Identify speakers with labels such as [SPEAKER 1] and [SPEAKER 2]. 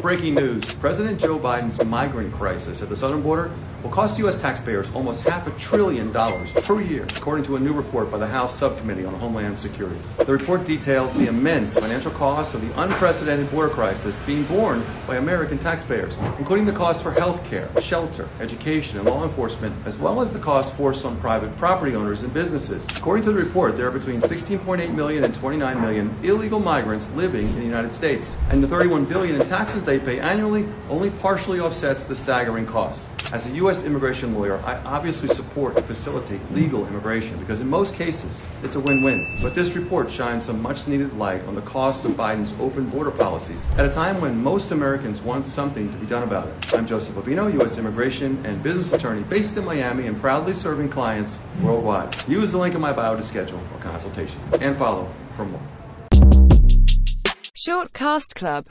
[SPEAKER 1] Breaking news. President Joe Biden's migrant crisis at the southern border will cost U.S. taxpayers almost half a trillion dollars per year, according to a new report by the House Subcommittee on Homeland Security. The report details the immense financial cost of the unprecedented border crisis being borne by American taxpayers, including the cost for health care, shelter, education, and law enforcement, as well as the cost forced on private property owners and businesses. According to the report, there are between 16.8 million and 29 million illegal migrants living in the United States, and the 31 billion in taxes they pay annually only partially offsets the staggering costs. As a U.S. immigration lawyer, I obviously support and facilitate legal immigration because in most cases it's a win-win. But this report shines some much-needed light on the costs of Biden's open border policies at a time when most Americans want something to be done about it. I'm Joseph Bovino, U.S. immigration and business attorney based in Miami and proudly serving clients worldwide. Use the link in my bio to schedule a consultation and follow for more.
[SPEAKER 2] Short Cast Club